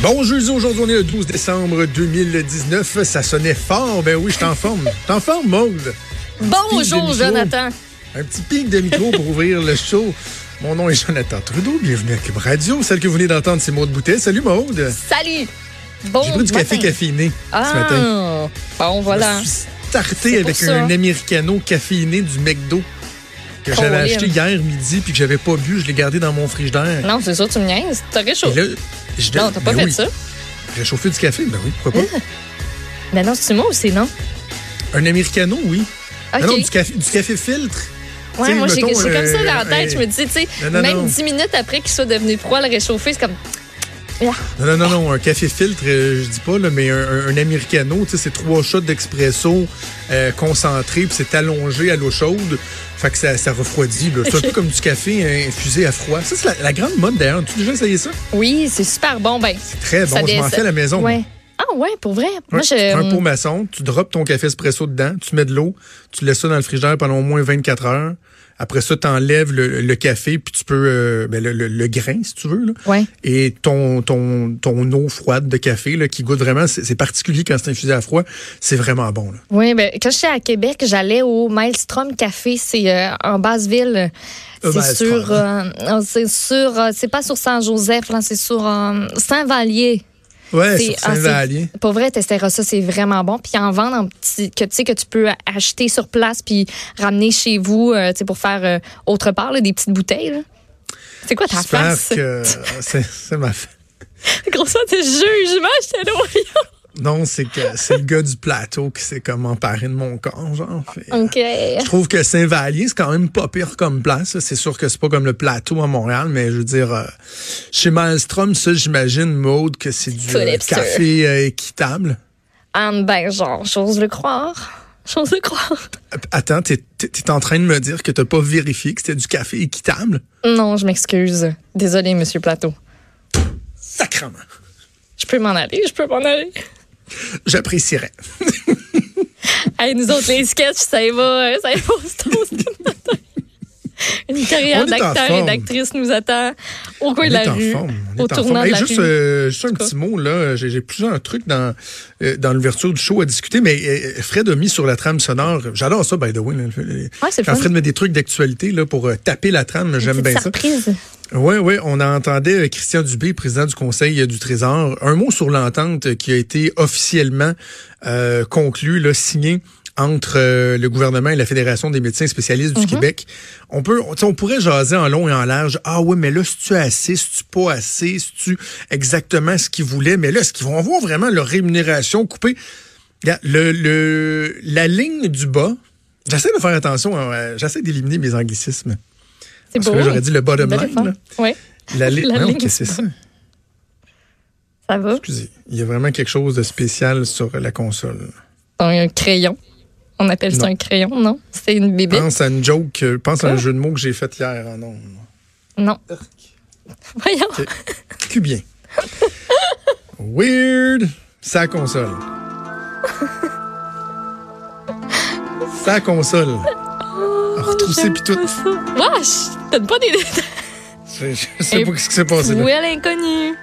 Bon jeudi, aujourd'hui on est le 12 décembre 2019. Ça sonnait fort. Ben oui, je t'en forme. T'en forme, Maude? Bonjour, Jonathan. Un petit pic de micro pour ouvrir le show. Mon nom est Jonathan Trudeau. Bienvenue à Cube Radio. Celle que vous venez d'entendre, c'est Maude Boutet. Salut, Maude. Salut. Bon J'ai pris du café caféiné ah, ce matin. Bon, voilà. Je suis starté avec un americano caféiné du McDo que j'avais acheté hier midi puis que j'avais pas bu. Je l'ai gardé dans mon frigidaire. Non, c'est ça, tu me niaises. T'as réchauffé. Non, t'as pas ben fait oui. ça? Réchauffer du café? Ben oui, pourquoi pas? Mais non, c'est moi ou c'est non? Un americano, oui. Ben non, du café, du café filtre. Ouais, moi, j'ai comme ça euh, dans la tête. euh, Je me dis, tu sais, non, non, même non. 10 minutes après qu'il soit devenu froid, le réchauffer, c'est comme. Non, non, non, non, un café filtre, euh, je dis pas, là, mais un, un, un americano, tu sais, c'est trois shots d'expresso euh, concentré, puis c'est allongé à l'eau chaude. Fait que ça, ça refroidit. C'est un peu comme du café euh, infusé à froid. Ça, c'est la, la grande mode d'ailleurs. Tu as déjà essayé ça? Oui, c'est super bon. Ben, Très bon. Je m'en fais à la maison. ouais. Ah, ouais, pour vrai? Moi, je. Un pot maçon, tu droppes ton café espresso dedans, tu mets de l'eau, tu laisses ça dans le frigidaire pendant au moins 24 heures. Après ça, tu enlèves le, le café, puis tu peux euh, ben, le, le- le grain, si tu veux. Là. Ouais. Et ton, ton, ton eau froide de café, là, qui goûte vraiment, c'est c'est particulier quand c'est infusé à froid, c'est vraiment bon. Là. Oui, ben, quand j'étais à Québec, j'allais au Maelstrom Café. C'est euh, en Basse-Ville. Euh, C'est Maelstrom. sur, euh, c'est sur, c'est pas sur Saint-Joseph, c'est sur Saint-Vallier. Ouais, C'est- ah. Pour vrai, testeras ça, c'est vraiment bon. Puis en vendre en petit, que tu sais que tu peux acheter sur place puis ramener chez vous, euh, tu sais, pour faire euh, autre part, là, des petites bouteilles. là. C'est quoi ta face? que c'est c'est ma fa- Grosso, c'est jugement, j'étais là. Non, c'est que c'est le gars du plateau qui s'est comme emparé de mon corps, genre. Fait, OK. Je trouve que Saint-Vallier, c'est quand même pas pire comme place. C'est sûr que c'est pas comme le plateau à Montréal, mais je veux dire, euh, chez Maelstrom, ça, j'imagine, Maude, que c'est du euh, café euh, équitable. Ah, ben, genre, j'ose le croire. J'ose le croire. Attends, t'es es en train de me dire que t'as pas vérifié que c'était du café équitable? Non, je m'excuse. Désolé, Monsieur Plateau. Sacrement. Je peux m'en aller, je peux m'en aller. J'apprécierais. Hey, nous autres, les sketchs, ça y va, euh, ça y va au toast ce matin. Une carrière d'acteur et d'actrice nous attend au coin de la rue, forme. On au est en tournant de la juste, rue. euh, juste un petit mot, là. J'ai plusieurs trucs dans, euh, dans l'ouverture du show à discuter, mais euh, Fred a mis sur la trame sonore. J'adore ça, by the way. là. Ouais, Quand. Fred met des trucs d'actualité pour taper la trame, j'aime bien ça. surprise. Oui, oui, on entendait Christian Dubé, président du Conseil du Trésor. Un mot sur l'entente qui a été officiellement conclue, là, signée entre euh, le gouvernement et la Fédération des médecins spécialistes du Québec. On peut, on, pourrait jaser en long et en large. Ah oui, mais là, si tu assez, si tu pas assez, si tu exactement ce qu'ils voulaient, mais là, est-ce qu'ils vont avoir vraiment leur rémunération coupée? Regarde, Le, le, la ligne du bas, j'essaie de faire attention, hein, j'essaie d'éliminer mes anglicismes. C'est beau. j'aurais dit le bottom line. là. Oui, La, li- La non, ligne c'est bas. ça? ça va? Excusez, il y a vraiment quelque chose de spécial sur la console. Un crayon. On appelle ça Non. un crayon, non? C'est une bébé. Pense à une joke, euh, pense à un Quoi? jeu de mots que j'ai fait hier en ondes. Non. Voyons. Ok. Que bien. Weird, sa console. Sa console. Retroussé puis tout. Wesh! Donne pas des détails. Je, je sais pas ce qui s'est passé. Où est l'inconnu?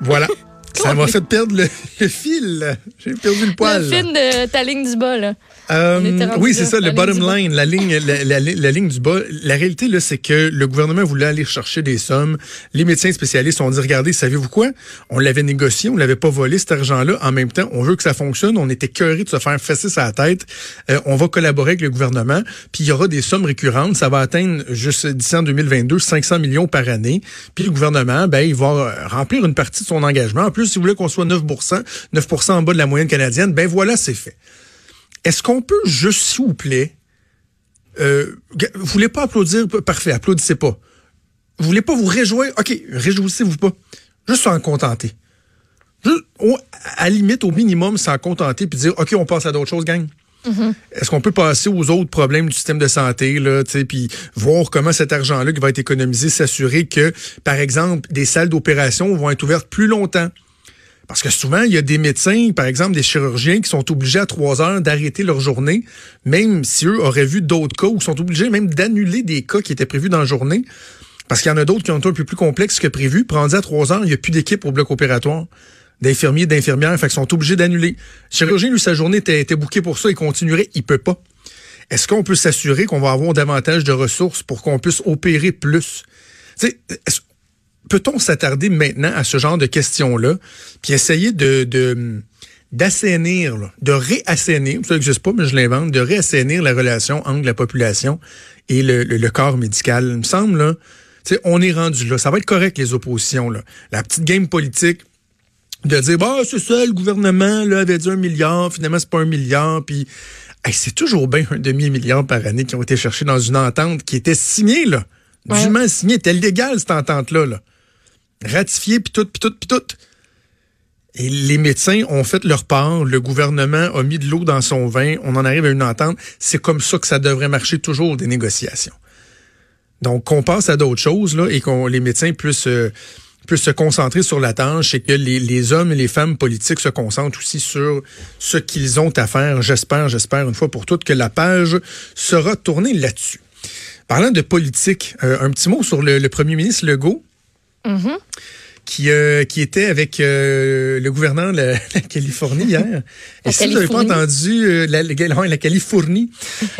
Voilà. Ça m'a fait perdre le, le fil. J'ai perdu le poil. Le film de ta ligne du bas, là. Euh, oui, c'est ça, le bottom bas. line, la ligne, la, la- la ligne du bas. La réalité, là, c'est que le gouvernement voulait aller chercher des sommes. Les médecins spécialistes ont dit, regardez, savez-vous quoi? On l'avait négocié, on l'avait pas volé, cet argent-là. En même temps, on veut que ça fonctionne. On était cœurés de se faire fesser sa tête. Euh, on va collaborer avec le gouvernement. Puis il y aura des sommes récurrentes. Ça va atteindre, juste d'ici en 2022, 500 millions par année. Puis le gouvernement, ben, il va euh, remplir une partie de son engagement. En plus, si vous voulez qu'on soit 9 9 en bas de la moyenne canadienne, ben voilà, c'est fait. Est-ce qu'on peut juste, s'il vous plaît, euh, vous voulez pas applaudir, parfait, applaudissez pas. Vous voulez pas vous réjouir, ok, réjouissez-vous pas. Juste s'en contenter. Juste, au- à la limite, au minimum, s'en contenter puis dire, ok, on passe à d'autres choses, gang. Est-ce qu'on peut passer aux autres problèmes du système de santé, là, puis voir comment cet argent-là qui va être économisé, s'assurer que, par exemple, des salles d'opération vont être ouvertes plus longtemps? Parce que souvent, il y a des médecins, par exemple des chirurgiens, qui sont obligés à trois heures d'arrêter leur journée, même si eux auraient vu d'autres cas, ou sont obligés même d'annuler des cas qui étaient prévus dans la journée Parce qu'il y en a d'autres qui ont un peu plus complexe que prévu. Prends à trois heures, il n'y a plus d'équipe au bloc opératoire d'infirmiers, d'infirmières, fait qu'ils sont obligés d'annuler. Le chirurgien, lui, sa journée était, était bouquée pour ça, il continuerait, il peut pas. Est-ce qu'on peut s'assurer qu'on va avoir davantage de ressources pour qu'on puisse opérer plus? Peut-on s'attarder maintenant à ce genre de questions-là, puis essayer de, de d'assainir, de réassainir, ça n'existe pas, mais je l'invente, de réassainir la relation entre la population et le, le, corps médical? Il me semble, là, on est rendu là. Ça va être correct, les oppositions. Là. La petite game politique de dire, bah, c'est ça, le gouvernement là, avait dit un milliard, finalement, c'est pas un milliard, puis c'est toujours bien un demi-milliard par année qui ont été cherchés dans une entente qui était signée, là. Ouais. Dûment signée, était légale, cette entente-là, là. Ratifiée, puis tout, puis tout, puis tout. Et les médecins ont fait leur part, le gouvernement a mis de l'eau dans son vin, on en arrive à une entente. C'est comme ça que ça devrait marcher toujours, des négociations. Donc, qu'on passe à d'autres choses, là, et qu'on les médecins puissent... Euh, se concentrer sur la tâche et que les, hommes et les femmes politiques se concentrent aussi sur ce qu'ils ont à faire. J'espère, j'espère une fois pour toutes que la page sera tournée là-dessus. Parlant de politique, euh, un petit mot sur le premier ministre Legault. Mm-hmm qui, euh, qui était avec euh, le gouverneur de la, Californie hier. Et si vous n'avez pas entendu euh, la, la, la, Californie,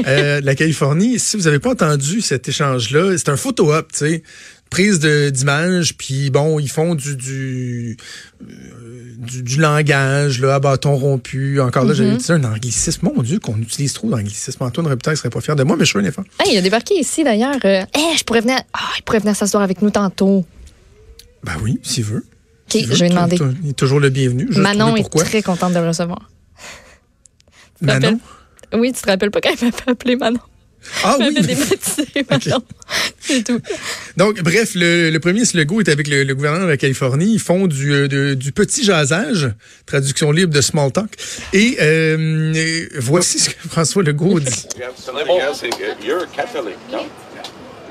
la Californie, si vous n'avez pas entendu cet échange-là, c'est un photo-op, tu sais prise d'image, puis bon, ils font du du, du, langage, là, à bâton rompu. Encore là, j'avais mm-hmm. dit un anglicisme. Mon Dieu, qu'on utilise trop d'anglicisme. Antoine Repitaille serait pas fier de moi, mais je suis un effort. Hey, il a débarqué ici, d'ailleurs. Eh, je pourrais venir... Ah, il pourrait venir s'asseoir avec nous tantôt. Ben oui, s'il veut. OK, je vais demander. Il est toujours le bienvenu. Manon est très contente de le recevoir. Manon? Oui, tu te rappelles pas quand elle m'a appelé Manon? Ah oui. Manon. C'est tout. Donc, bref, le, le premier Legault est avec le, gouverneur de la Californie. Ils font du, euh, du petit jasage, traduction libre de small talk. Et euh, voici ce que François Legault dit.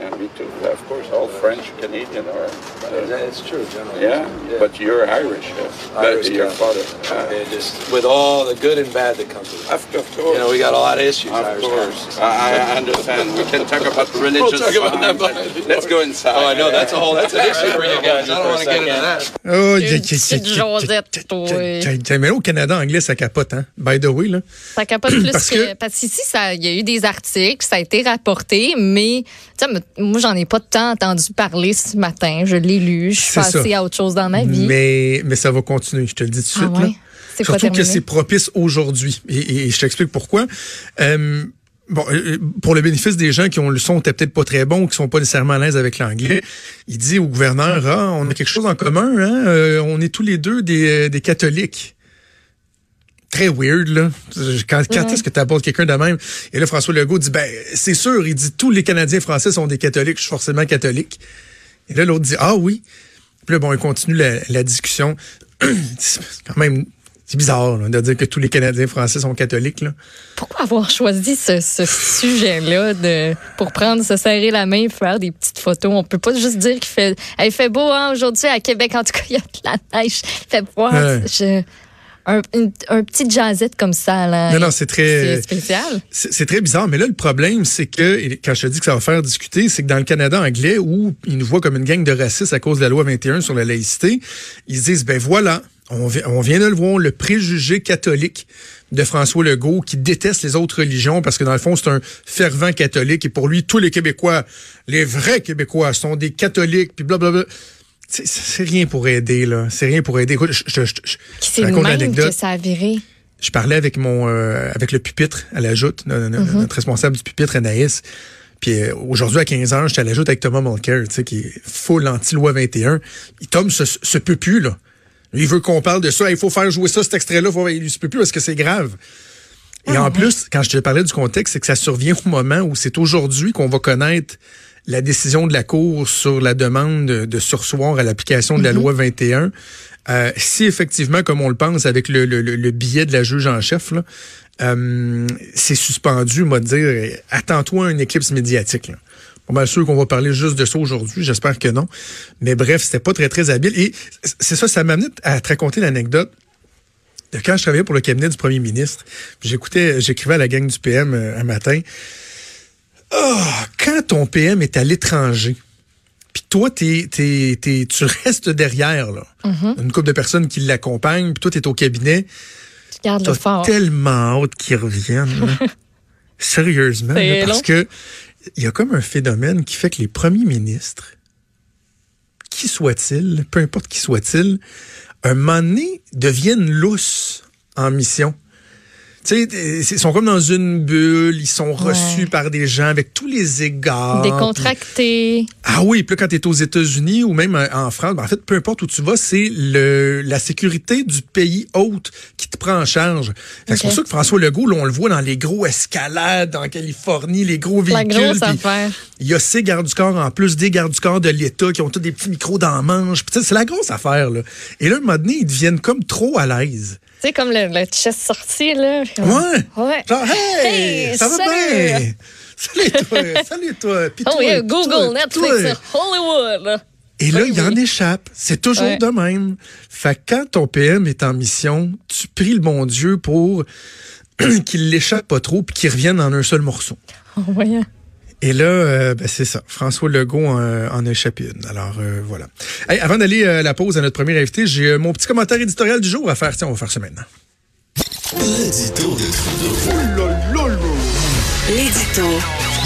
Yeah, me too. Yeah, of course, all French, Canadian are. Uh, That's true, generally. Yeah, yeah, but you're Irish. Uh, Irish your father. Uh, just with all the good and bad that comes with it. Of, of course. You know, we got a lot of issues. Of Irish course. I, I understand. we can talk about religion. we'll talk about that, but let's go inside. Oh, I know that's a whole that's an issue for you guys. I don't want to get into that. Oh, mais au Canada anglais, ça capote, hein? By the way, là. Ça capote plus parce que, parce qu'ici, il y a eu des articles, ça a été rapporté, mais moi, j'en ai pas tant entendu parler ce matin. Je l'ai lu. Je suis passée à autre chose dans ma vie. Mais, mais ça va continuer, je te le dis tout de ah suite. Là. Surtout que c'est propice aujourd'hui. Et, et, je t'explique pourquoi. Euh, Bon, euh, pour le bénéfice des gens qui ont le son peut-être pas très bon, qui sont pas nécessairement à l'aise avec l'anglais, il dit au gouverneur, ah, on a quelque chose en commun, hein? Euh, on est tous les deux des, des catholiques très weird, là. Quand, est-ce que tu abordes quelqu'un de même? Et là, François Legault dit, ben, c'est sûr, il dit, tous les Canadiens français sont des catholiques, je suis forcément catholique. Et là, l'autre dit, ah oui. Puis là, bon, il continue la, discussion. c'est quand même, c'est bizarre là, de dire que tous les Canadiens français sont catholiques. Là. Pourquoi avoir choisi ce, sujet-là de pour prendre, se serrer la main, faire des petites photos? On peut pas juste dire qu'il fait, elle fait beau hein, aujourd'hui à Québec. En tout cas, il y a de la neige. Fait voir. Je, un, un, petit jazzette comme ça. Là, non, non, c'est très spécial. C'est très bizarre. Mais là, le problème, c'est que, quand je te dis que ça va faire discuter, c'est que dans le Canada anglais, où ils nous voient comme une gang de racistes à cause de la loi 21 sur la laïcité, ils se disent, ben voilà, on, on vient de le voir, le préjugé catholique de François Legault qui déteste les autres religions parce que dans le fond, c'est un fervent catholique et pour lui, tous les Québécois, les vrais Québécois sont des catholiques, puis blablabla. Bla, bla c'est rien pour aider, là. C'est rien pour aider. Écoute, je, je, je, je raconte l'anecdote. que ça a viré? Je parlais avec mon euh, avec le pupitre à la joute, notre, mm-hmm. notre responsable du pupitre, Anaïs. Puis euh, aujourd'hui, à 15 h j'étais à la joute avec Thomas Mulcair, tu sais, qui est full anti-loi 21. Il tombe ce, ce peut plus, là. Il veut qu'on parle de ça. Il faut faire jouer ça, cet extrait-là. Il se peut plus parce que c'est grave. Et ah en plus, quand je te parlais du contexte, c'est que ça survient au moment où c'est aujourd'hui qu'on va connaître la décision de la Cour sur la demande de, sursoir à l'application de la mhm. loi 21, euh, si effectivement, comme on le pense avec le, le, billet de la juge en chef, euh, c'est suspendu, moi dire, attends-toi à une éclipse médiatique. Là. Pas mal sûr qu'on va parler juste de ça aujourd'hui, j'espère que non. Mais bref, c'était pas très, très habile. Et c'est ça, ça m'amène à te raconter l'anecdote de quand je travaillais pour le cabinet du premier ministre. J'écoutais, j'écrivais à la gang du PM euh, un matin. Oh, quand ton PM est à l'étranger, puis toi, t'es, t'es, t'es, tu restes derrière, là. Mm-hmm. Une couple de personnes qui l'accompagnent, puis toi, t'es au cabinet. Tu gardes le fort. tellement hâte qu'ils reviennent. là. Sérieusement, là, parce que il y a comme un phénomène qui fait que les premiers ministres, qui soient-ils, peu importe qui soient-ils, un moment donné, deviennent lousses en mission. Tu sais, ils sont comme dans une bulle, ils sont reçus Ouais. par des gens avec tous les égards. Décontracté. Ah oui, puis quand tu es aux États-Unis ou même euh, en France, ben, en fait, peu importe où tu vas, c'est le la sécurité du pays hôte qui te prend en charge. C'est pour ça que François Legault, là, on le voit dans les gros escalades en Californie, les gros La véhicules. grosse puis affaire. Il y a ces gardes du corps en plus des gardes du corps de l'État qui ont tous des petits micros dans la manche. C'est la grosse affaire. Là. Et là, un moment donné, ils deviennent comme trop à l'aise. Tu sais, comme le, le chest sorti, là. Ouais. Ouais. Genre, hey, Hey, ça va salut. bien? Salut toi, salut toi. Puis Oh, toi, yeah, Google, toi, Netflix, toi. Hollywood. Et là, Oui, il en échappe. C'est toujours Ouais. de même. Fait que quand ton PM est en mission, tu pries le bon Dieu pour qu'il l'échappe pas trop puis qu'il revienne en un seul morceau. Oh, voyons. Et là, euh, ben, c'est ça. François Legault en, en a échappé une. Alors, euh, voilà. Hey, avant d'aller euh, à la pause à notre premier invité, j'ai euh, mon petit commentaire éditorial du jour à faire. Tiens, on va faire ça maintenant. L'édito de Trudeau. L'édito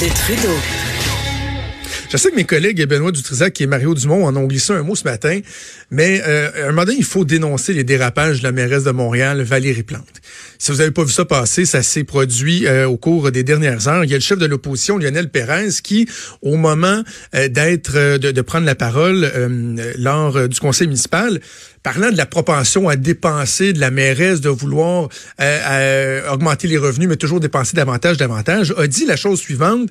de Trudeau. Je sais que mes collègues Benoît Dutrisac et Mario Dumont en ont glissé un mot ce matin, mais euh, un moment donné, il faut dénoncer les dérapages de la mairesse de Montréal, Valérie Plante. Si vous n'avez pas vu ça passer, ça s'est produit euh, au cours des dernières heures. Il y a le chef de l'opposition, Lionel Pérez, qui, au moment euh, d'être, euh, de, prendre la parole euh, lors euh, du conseil municipal, parlant de la propension à dépenser de la mairesse, de vouloir augmenter les revenus, mais toujours dépenser davantage, davantage, a dit la chose suivante.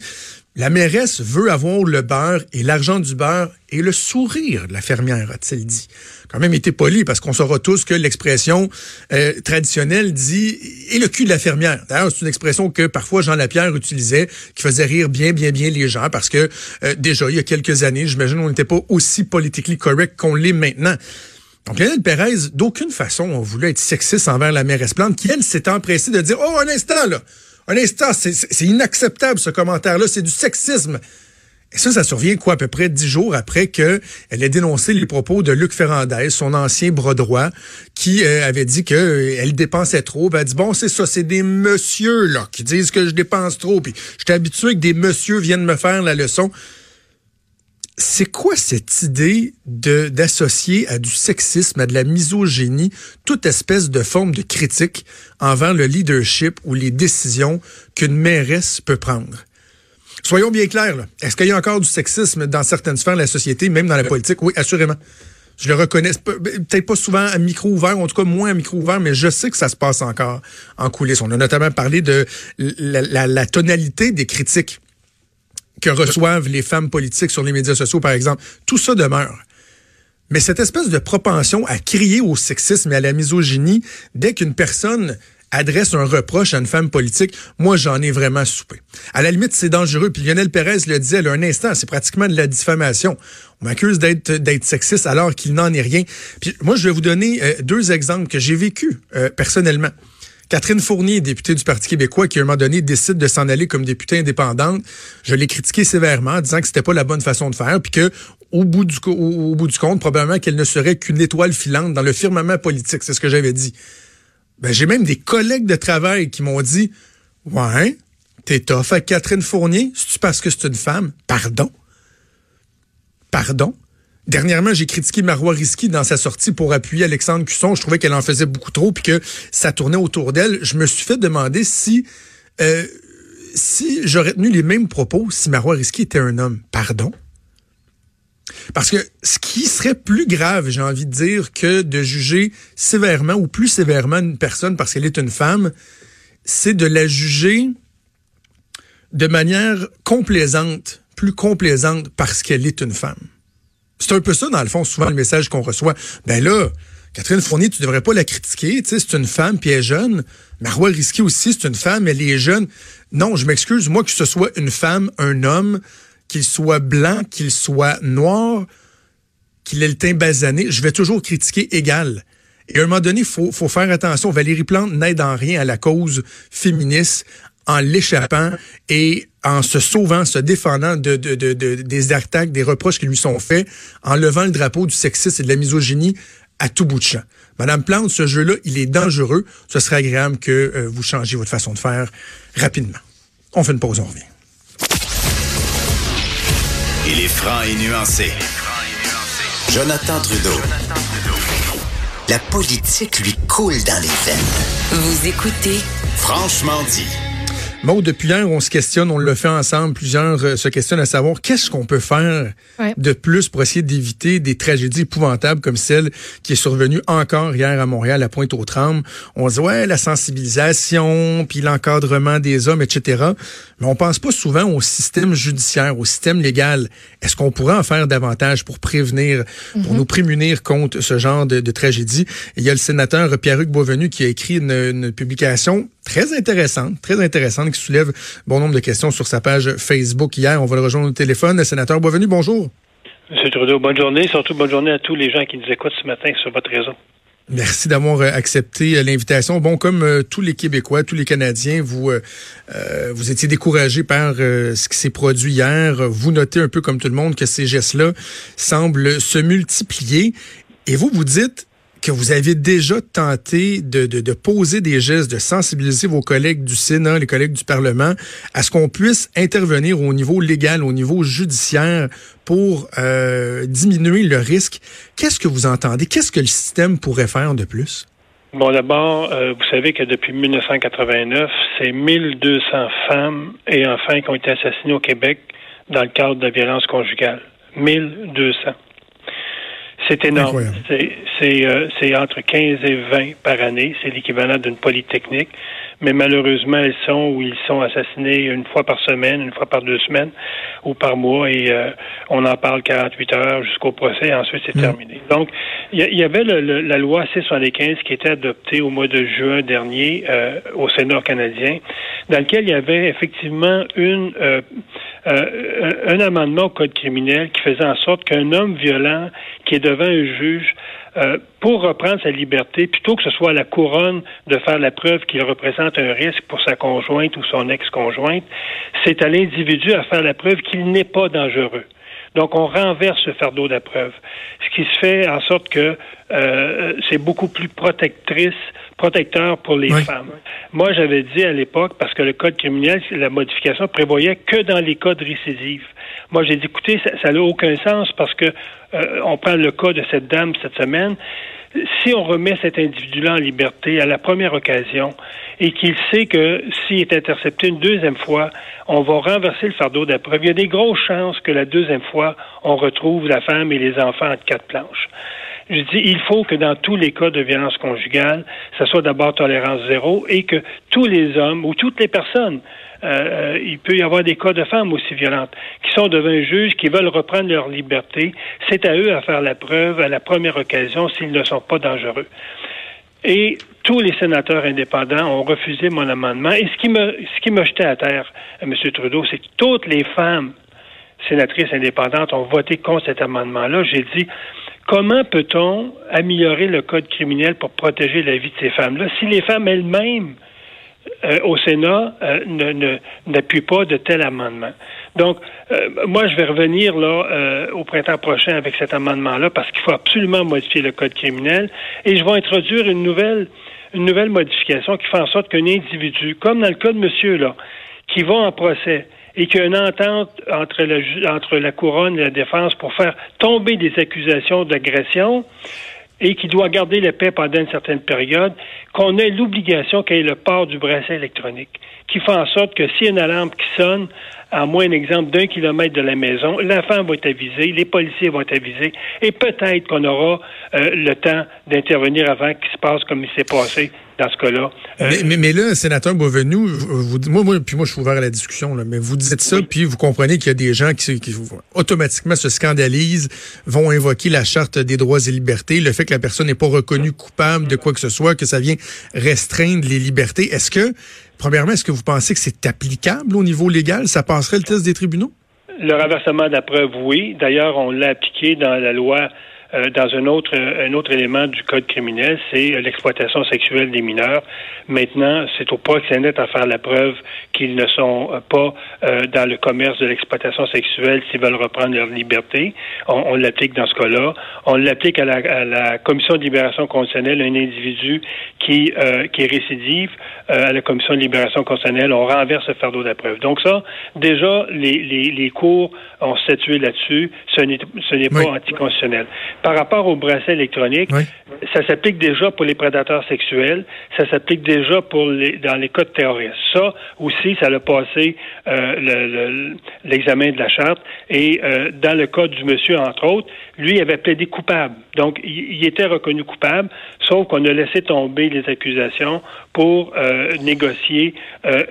La mairesse veut avoir le beurre et l'argent du beurre et le sourire de la fermière, a-t-il dit? Quand même été poli parce qu'on saura tous que l'expression euh, traditionnelle dit et le cul de la fermière. C'est une expression que parfois Jean Lapierre utilisait, qui faisait rire bien, bien, bien les gens parce que euh, déjà, il y a quelques années, j'imagine, on n'était pas aussi politically correct qu'on l'est maintenant. Donc, Lionel Pérez, d'aucune façon, on voulait être sexiste envers la mairesse Plante, qui, elle, s'est empressée de dire, oh, un instant, là, un instant, c'est inacceptable, ce commentaire-là, c'est du sexisme. Et ça, ça survient quoi, à peu près dix jours après qu'elle ait dénoncé les propos de Luc Ferrandez, son ancien bras droit, qui euh, avait dit qu'elle dépensait trop. Ben, elle dit, bon, c'est ça, c'est des messieurs, là, qui disent que je dépense trop. Puis j'étais habitué que des messieurs viennent me faire la leçon c'est quoi cette idée d'associer à du sexisme, à de la misogynie, toute espèce de forme de critique envers le leadership ou les décisions qu'une mairesse peut prendre? Soyons bien clairs. Est-ce qu'il y a encore du sexisme dans certaines sphères de la société, même dans la politique? Oui, assurément. Je le reconnais. Peut-être pas souvent à micro ouvert, en tout cas moins à micro ouvert, mais je sais que ça se passe encore en coulisses. On a notamment parlé de la- la tonalité des critiques que reçoivent les femmes politiques sur les médias sociaux, par exemple. Tout ça demeure. Mais cette espèce de propension à crier au sexisme et à la misogynie, dès qu'une personne adresse un reproche à une femme politique, moi, j'en ai vraiment soupé. À la limite, c'est dangereux. Puis Lionel Pérez le disait là, un instant, c'est pratiquement de la diffamation. On m'accuse d'être sexiste alors qu'il n'en est rien. Puis moi, je vais vous donner euh, deux exemples que j'ai vécu euh, personnellement. Catherine Fournier, députée du Parti québécois, qui à un moment donné décide de s'en aller comme députée indépendante, je l'ai critiquée sévèrement, en disant que c'était pas la bonne façon de faire, puis que au bout du compte, probablement qu'elle ne serait qu'une étoile filante dans le firmament politique. C'est ce que j'avais dit. Ben, j'ai même des collègues de travail qui m'ont dit Ouais, t'es tough avec Catherine Fournier, c'est-tu parce que c'est une femme? Pardon? Pardon? Dernièrement, j'ai critiqué Marois Risky dans sa sortie pour appuyer Alexandre Cusson. Je trouvais qu'elle en faisait beaucoup trop puis que ça tournait autour d'elle. Je me suis fait demander si euh, si j'aurais tenu les mêmes propos si Marois Risky était un homme. Pardon? Parce que ce qui serait plus grave, j'ai envie de dire, que de juger sévèrement ou plus sévèrement une personne parce qu'elle est une femme, c'est de la juger de manière complaisante, plus complaisante parce qu'elle est une femme. C'est un peu ça, dans le fond, souvent le message qu'on reçoit. Ben là, Catherine Fournier, tu devrais pas la critiquer, tu sais, c'est une femme puis elle est jeune. Marois Risky aussi, c'est une femme, elle est jeune. Non, je m'excuse, moi, que ce soit une femme, un homme, qu'il soit blanc, qu'il soit noir, qu'il ait le teint basané, je vais toujours critiquer égal. Et à un moment donné, il faut, faut faire attention. Valérie Plante n'aide en rien à la cause féministe en l'échappant et en se sauvant, se défendant de, de, de, des attaques, des reproches qui lui sont faits, en levant le drapeau du sexisme et de la misogynie à tout bout de champ. Madame Plante, ce jeu-là, il est dangereux. Ce serait agréable que euh, vous changiez votre façon de faire rapidement. On fait une pause, on revient. Il est franc et nuancé. Jonathan Trudeau. La politique lui coule dans les veines. Vous écoutez Franchement dit. Bon, depuis hier, on se questionne, on le fait ensemble, plusieurs euh, se questionnent à savoir qu'est-ce qu'on peut faire de plus pour essayer d'éviter des tragédies épouvantables comme celle qui est survenue encore hier à Montréal, à Pointe-aux-Trembles. On se dit, ouais, la sensibilisation, puis l'encadrement des hommes, etc. Mais on pense pas souvent au système judiciaire, au système légal. Est-ce qu'on pourrait en faire davantage pour prévenir, pour mhm. nous prémunir contre ce genre de, de tragédie? il y a le sénateur Pierre-Hugues Beauvenu qui a écrit une, une publication très intéressante, très intéressante, qui soulève bon nombre de questions sur sa page Facebook hier. On va le rejoindre au téléphone. Sénateur Boisvenu, bonjour. Monsieur Trudeau, bonne journée. Surtout bonne journée à tous les gens qui nous écoutent ce matin sur votre réseau. Merci d'avoir euh, accepté euh, l'invitation. Bon, comme euh, tous les Québécois, tous les Canadiens, vous vous étiez découragés par ce qui s'est produit hier. Vous notez un peu comme tout le monde que ces gestes-là semblent se multiplier. Et vous vous dites, que vous avez déjà tenté de, de, de, poser des gestes, de sensibiliser vos collègues du Sénat, les collègues du Parlement, à ce qu'on puisse intervenir au niveau légal, au niveau judiciaire pour euh, diminuer le risque. Qu'est-ce que vous entendez? Qu'est-ce que le système pourrait faire de plus? Bon, d'abord, euh, vous savez que depuis 1989, c'est 1200 femmes et enfants qui ont été assassinés au Québec dans le cadre de la violence conjugale. 1200. C'est énorme. Euh, c'est entre 15 et 20 par année. C'est l'équivalent d'une polytechnique. Mais malheureusement, elles sont où ils sont assassinés une fois par semaine, une fois par deux semaines ou par mois. Et euh, on en parle 48 heures jusqu'au procès. Et ensuite, c'est mm. terminé. Donc, il y, avait la loi C-75 qui était adoptée au mois de juin dernier euh, au Sénat canadien, dans lequel il y avait effectivement une euh, un amendement au code criminel qui faisait en sorte qu'un homme violent qui est devant un juge euh, pour reprendre sa liberté, plutôt que ce soit à la couronne de faire la preuve qu'il représente un risque pour sa conjointe ou son ex-conjointe, c'est à l'individu à faire la preuve qu'il n'est pas dangereux. Donc, on renverse ce fardeau de preuve, ce qui se fait en sorte que euh, c'est beaucoup plus protectrice, protecteur pour les femmes. Moi, j'avais dit à l'époque, parce que le code criminel, la modification prévoyait que dans les cas de récidive. Moi, j'ai dit, écoutez, ça n'a aucun sens parce que euh, on prend le cas de cette dame cette semaine si on remet cet individu-là en liberté à la première occasion et qu'il sait que s'il est intercepté une deuxième fois, on va renverser le fardeau d'après, il y a des grosses chances que la deuxième fois, on retrouve la femme et les enfants en quatre planches. Je dis, il faut que dans tous les cas de violence conjugale, ça soit d'abord tolérance zéro et que tous les hommes ou toutes les personnes euh, il peut y avoir des cas de femmes aussi violentes qui sont devant un juge, qui veulent reprendre leur liberté. C'est à eux à faire la preuve à la première occasion s'ils ne sont pas dangereux. Et tous les sénateurs indépendants ont refusé mon amendement. Et ce qui me, ce qui m'a jeté à terre, euh, M. Trudeau, c'est que toutes les femmes sénatrices indépendantes ont voté contre cet amendement-là. J'ai dit, comment peut-on améliorer le code criminel pour protéger la vie de ces femmes-là? Si les femmes elles-mêmes euh, au Sénat euh, n'appuie pas de tel amendement. Donc, euh, moi, je vais revenir là au printemps prochain avec cet amendement-là parce qu'il faut absolument modifier le code criminel et je vais introduire une nouvelle une nouvelle modification qui fait en sorte qu'un individu, comme dans le cas de monsieur là, qui va en procès et qu'il y a une entente entre la, couronne et la défense pour faire tomber des accusations d'agression, et qui doit garder la paix pendant une certaine période, qu'on ait l'obligation qu'il y ait le port du bracelet électronique, qui fait en sorte que s'il y a une alarme qui sonne, à moins exemple d'un kilomètre de la maison, femme va être avisée, les policiers vont être avisés, et peut-être qu'on aura euh, le temps d'intervenir avant qu'il se passe comme il s'est passé dans ce cas-là. Euh, mais, mais, là, sénateur Beauvenu, vous, moi, moi, puis moi, je suis ouvert à la discussion, là, mais vous dites ça, puis vous comprenez qu'il y a des gens qui, qui, automatiquement se scandalisent, vont invoquer la charte des droits et libertés, le fait que la personne n'est pas reconnue coupable de quoi que ce soit, que ça vient restreindre les libertés. Est-ce que, premièrement, est-ce que vous pensez que c'est applicable au niveau légal? Ça passerait le test des tribunaux? Le renversement de la preuve, oui. D'ailleurs, on l'a appliqué dans la loi euh, dans un autre, un autre élément du code criminel, c'est l'exploitation sexuelle des mineurs. Maintenant, c'est au proxénète à faire la preuve qu'ils ne sont pas dans le commerce de l'exploitation sexuelle s'ils veulent reprendre leur liberté. On, l'applique dans ce cas-là. On l'applique à la, à la, commission de libération conditionnelle, un individu qui, qui est récidive à la commission de libération conditionnelle, on renverse le fardeau de la preuve. Donc ça, déjà, les, les, les cours ont statué là-dessus. Ce n'est, ce n'est pas anticonstitutionnel. Par rapport au bracelet électronique, ça s'applique déjà pour les prédateurs sexuels. Ça s'applique déjà pour les, dans les cas de terroristes. Ça aussi, ça a passé euh, l'examen de la charte. Et euh, dans le cas du monsieur, entre autres, lui avait plaidé coupable. Donc, il, était reconnu coupable, sauf qu'on a laissé tomber les accusations pour euh, négocier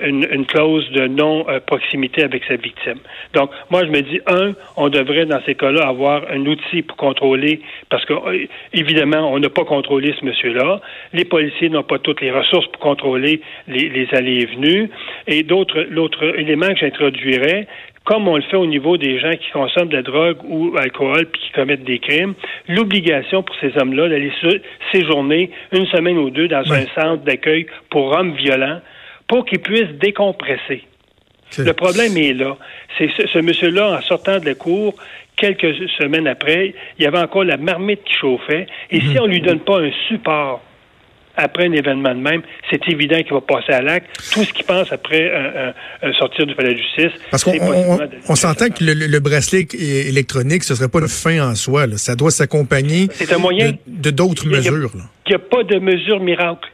une, une, clause de non-proximité avec sa victime. Donc, moi, je me dis, un, on devrait, dans ces cas-là, avoir un outil pour contrôler, parce que, euh, évidemment, on n'a pas contrôlé ce monsieur-là. Les policiers n'ont pas toutes les ressources pour contrôler les, les allées et venues. Et d'autres, l'autre élément que j'introduirais, comme on le fait au niveau des gens qui consomment de la drogue ou alcool puis qui commettent des crimes, l'obligation pour ces hommes-là d'aller séjourner une semaine ou deux dans un centre d'accueil pour hommes violents pour qu'ils puissent décompresser. Le problème est là. C'est ce, monsieur-là, en sortant de la cour, quelques semaines après, il y avait encore la marmite qui chauffait. Et si mhm. on lui donne pas un support après un événement de même, c'est évident qu'il va passer à l'acte. Tout ce qu'il pense après un, sortir du palais de justice. Parce qu'on on, s'entend que le, bracelet électronique, ce serait pas une fin en soi. Ça doit s'accompagner de d'autres mesures. Il n'y a, pas de mesure miracle.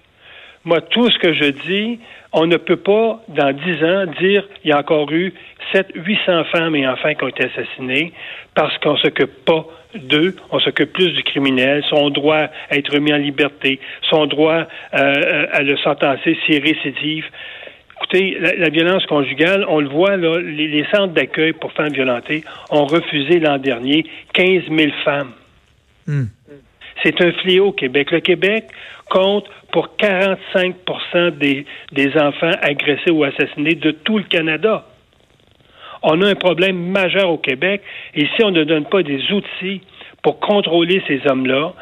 Moi, tout ce que je dis, on ne peut pas, dans dix ans, dire il y a encore eu 700, 800 femmes et enfants qui ont été assassinés parce qu'on s'occupe pas d'eux, on s'occupe plus du criminel, son droit à être remis en liberté, son droit euh, à le sentencer s'il récidive. Écoutez, la, violence conjugale, on le voit, là, les, centres d'accueil pour femmes violentées ont refusé l'an dernier 15 000 femmes. Hmm. C'est un fléau au Québec. Le Québec compte pour 45 des, des enfants agressés ou assassinés de tout le Canada. On a un problème majeur au Québec et si on ne donne pas des outils pour contrôler ces hommes-là,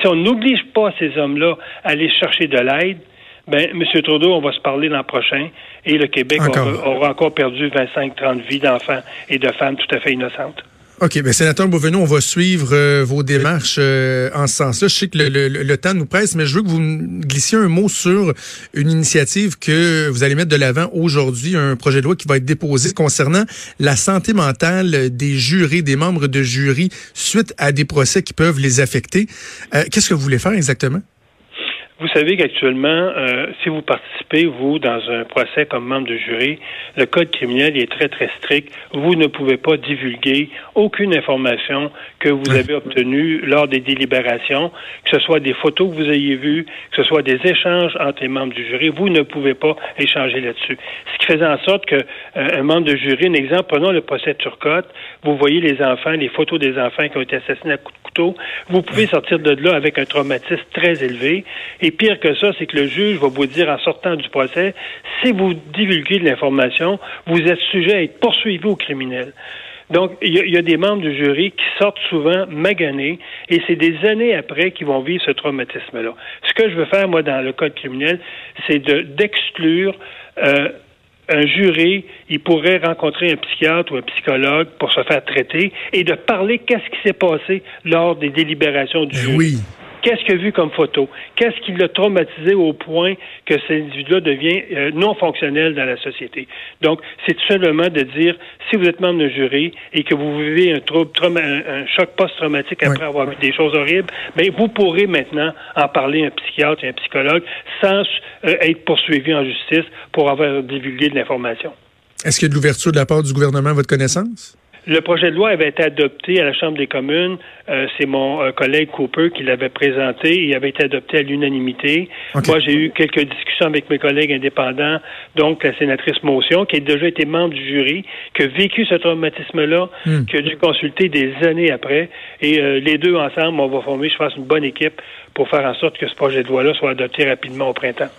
si on n'oblige pas ces hommes-là à aller chercher de l'aide, ben, M. Trudeau, on va se parler l'an prochain et le Québec aura, encore perdu 25-30 vies d'enfants et de femmes tout à fait innocentes. OK, bien, sénateur Beauvenu, on va suivre euh, vos démarches euh, en ce sens-là. Je sais que le, temps nous presse, mais je veux que vous glissiez un mot sur une initiative que vous allez mettre de l'avant aujourd'hui, un projet de loi qui va être déposé concernant la santé mentale des jurés, des membres de jury, suite à des procès qui peuvent les affecter. Euh, qu'est-ce que vous voulez faire exactement? Vous savez qu'actuellement, euh, si vous participez, vous, dans un procès comme membre de jury, le code criminel est très, très strict. Vous ne pouvez pas divulguer aucune information que vous avez obtenue lors des délibérations, que ce soit des photos que vous ayez vues, que ce soit des échanges entre les membres du jury. Vous ne pouvez pas échanger là-dessus. Ce qui faisait en sorte que euh, un membre de jury, un exemple, prenons le procès Turcotte, vous voyez les enfants, les photos des enfants qui ont été assassinés à coups de couteau, vous pouvez sortir de là avec un traumatisme très élevé et pire que ça, c'est que le juge va vous dire en sortant du procès, si vous divulguez de l'information, vous êtes sujet à être poursuivi au criminel. Donc, il y, a des membres du jury qui sortent souvent maganés et c'est des années après qu'ils vont vivre ce traumatisme-là. Ce que je veux faire, moi, dans le code criminel, c'est d'exclure euh, un jury, il pourrait rencontrer un psychiatre ou un psychologue pour se faire traiter et de parler qu'est-ce qui s'est passé lors des délibérations du ben jury. Oui. Qu'est-ce qu'il a vu comme photo? Qu'est-ce qui l'a traumatisé au point que cet individu-là devient euh, non fonctionnel dans la société? Donc, c'est tout simplement de dire, si vous êtes membre d'un jury et que vous vivez un, trouble, un, choc post-traumatique après avoir vu des choses horribles, bien, vous pourrez maintenant en parler à un psychiatre et un psychologue sans euh, être poursuivi en justice pour avoir divulgué de l'information. Est-ce qu'il y a de l'ouverture de la part du gouvernement à votre connaissance? Le projet de loi avait été adopté à la Chambre des communes. Euh, c'est mon euh, collègue Cooper qui l'avait présenté. Il avait été adopté à l'unanimité. Moi, j'ai eu quelques discussions avec mes collègues indépendants, donc la sénatrice Motion, qui a déjà été membre du jury, qui a vécu ce traumatisme-là, hmm. qui a dû consulter des années après. Et euh, les deux ensemble, on va former, je pense, une bonne équipe pour faire en sorte que ce projet de loi-là soit adopté rapidement au printemps.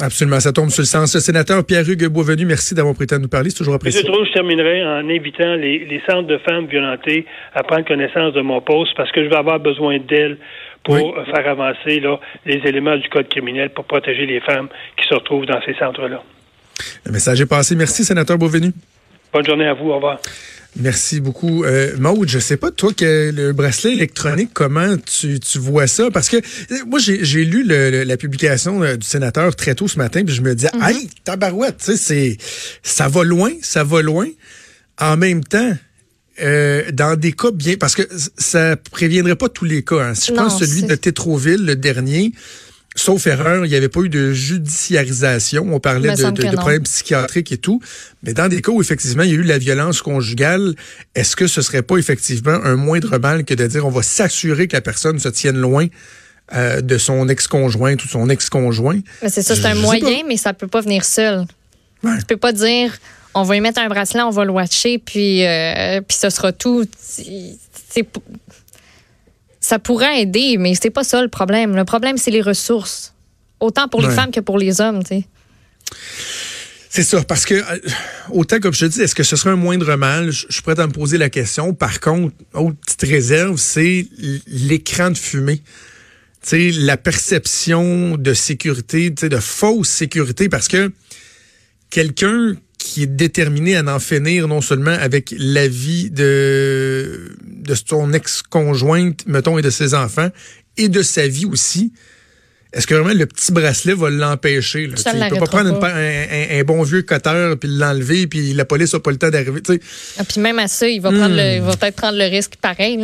Absolument, ça tombe sur le sens. Le sénateur Pierre-Hugues Boisvenu, merci d'avoir prêté à nous parler. C'est toujours apprécié. Je trouve je terminerai en invitant les, les, centres de femmes violentées à prendre connaissance de mon poste parce que je vais avoir besoin d'elles pour faire avancer là, les éléments du code criminel pour protéger les femmes qui se retrouvent dans ces centres-là. Le message est passé. Merci, sénateur Beauvenu. Bonne journée à vous. Au revoir. Merci beaucoup. Euh, Maude, je sais pas, toi, que le bracelet électronique, comment tu, tu vois ça? Parce que euh, moi, j'ai lu le, la publication euh, du sénateur très tôt ce matin, puis je me disais, mm aïe, tabarouette, tu sais, ça va loin, ça va loin. En même temps, euh, dans des cas bien, parce que ça préviendrait pas tous les cas. Hein. Si je pense celui de Tétroville, le dernier, sauf erreur, il n'y avait pas eu de judiciarisation. On parlait de, de, de problèmes psychiatriques et tout. Mais dans des cas où effectivement il y a eu la violence conjugale, est-ce que ce serait pas effectivement un moindre mal que de dire on va s'assurer que la personne se tienne loin euh, de son ex-conjoint ou son ex-conjoint? C'est ça, c'est un moyen, mais ça peut pas venir seul. Ouais. Tu peux pas dire on va y mettre un bracelet, on va le watcher, puis, euh, puis ce sera tout. C'est ça pourrait aider, mais c'est pas ça le problème. Le problème, c'est les ressources. Autant pour les femmes que pour les hommes, tu sais. C'est ça, parce que euh, autant comme je te dis, est-ce que ce serait un moindre mal? Je, suis prêt à me poser la question. Par contre, autre petite réserve, c'est l'écran de fumée. sais, la perception de sécurité, de fausse sécurité, parce que quelqu'un qui est déterminé à en finir non seulement avec la vie de, de son ex-conjointe, mettons, et de ses enfants, et de sa vie aussi. Est-ce que vraiment le petit bracelet va l'empêcher? Il ne peut pas prendre un, bon vieux cutter puis l'enlever puis la police n'a pas le temps d'arriver. Ah, puis même à ça, il va, prendre le, va peut-être prendre le risque pareil.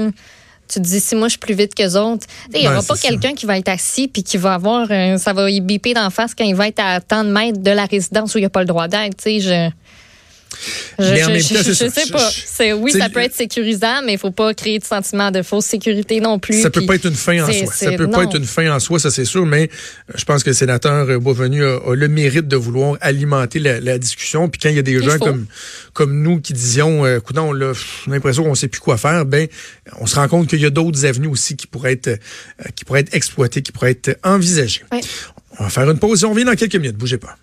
Tu te dis, si moi je suis plus vite que autres, il n'y aura pas quelqu'un qui va être assis puis qui va avoir, ça va y biper d'en face quand il va être à tant de mètres de la résidence où il n'y a pas le droit d'être. Je... Je, mais en même temps, je, sais pas. oui, ça peut être sécurisant, mais il faut pas créer de sentiment de fausse sécurité non plus. Ça peut pas être une fin en soi. Ça peut pas être une fin en soi, ça c'est sûr, mais euh, je pense que le sénateur Boisvenu a, a le mérite de vouloir alimenter la, discussion. Puis quand il y a des gens comme, comme nous qui disions, euh, écoute, on a l'impression qu'on sait plus quoi faire, ben, on se rend compte qu'il y a d'autres avenues aussi qui pourraient être, euh, qui pourraient être exploitées, qui pourraient être envisagées. On va faire une pause et on revient dans quelques minutes. Bougez pas.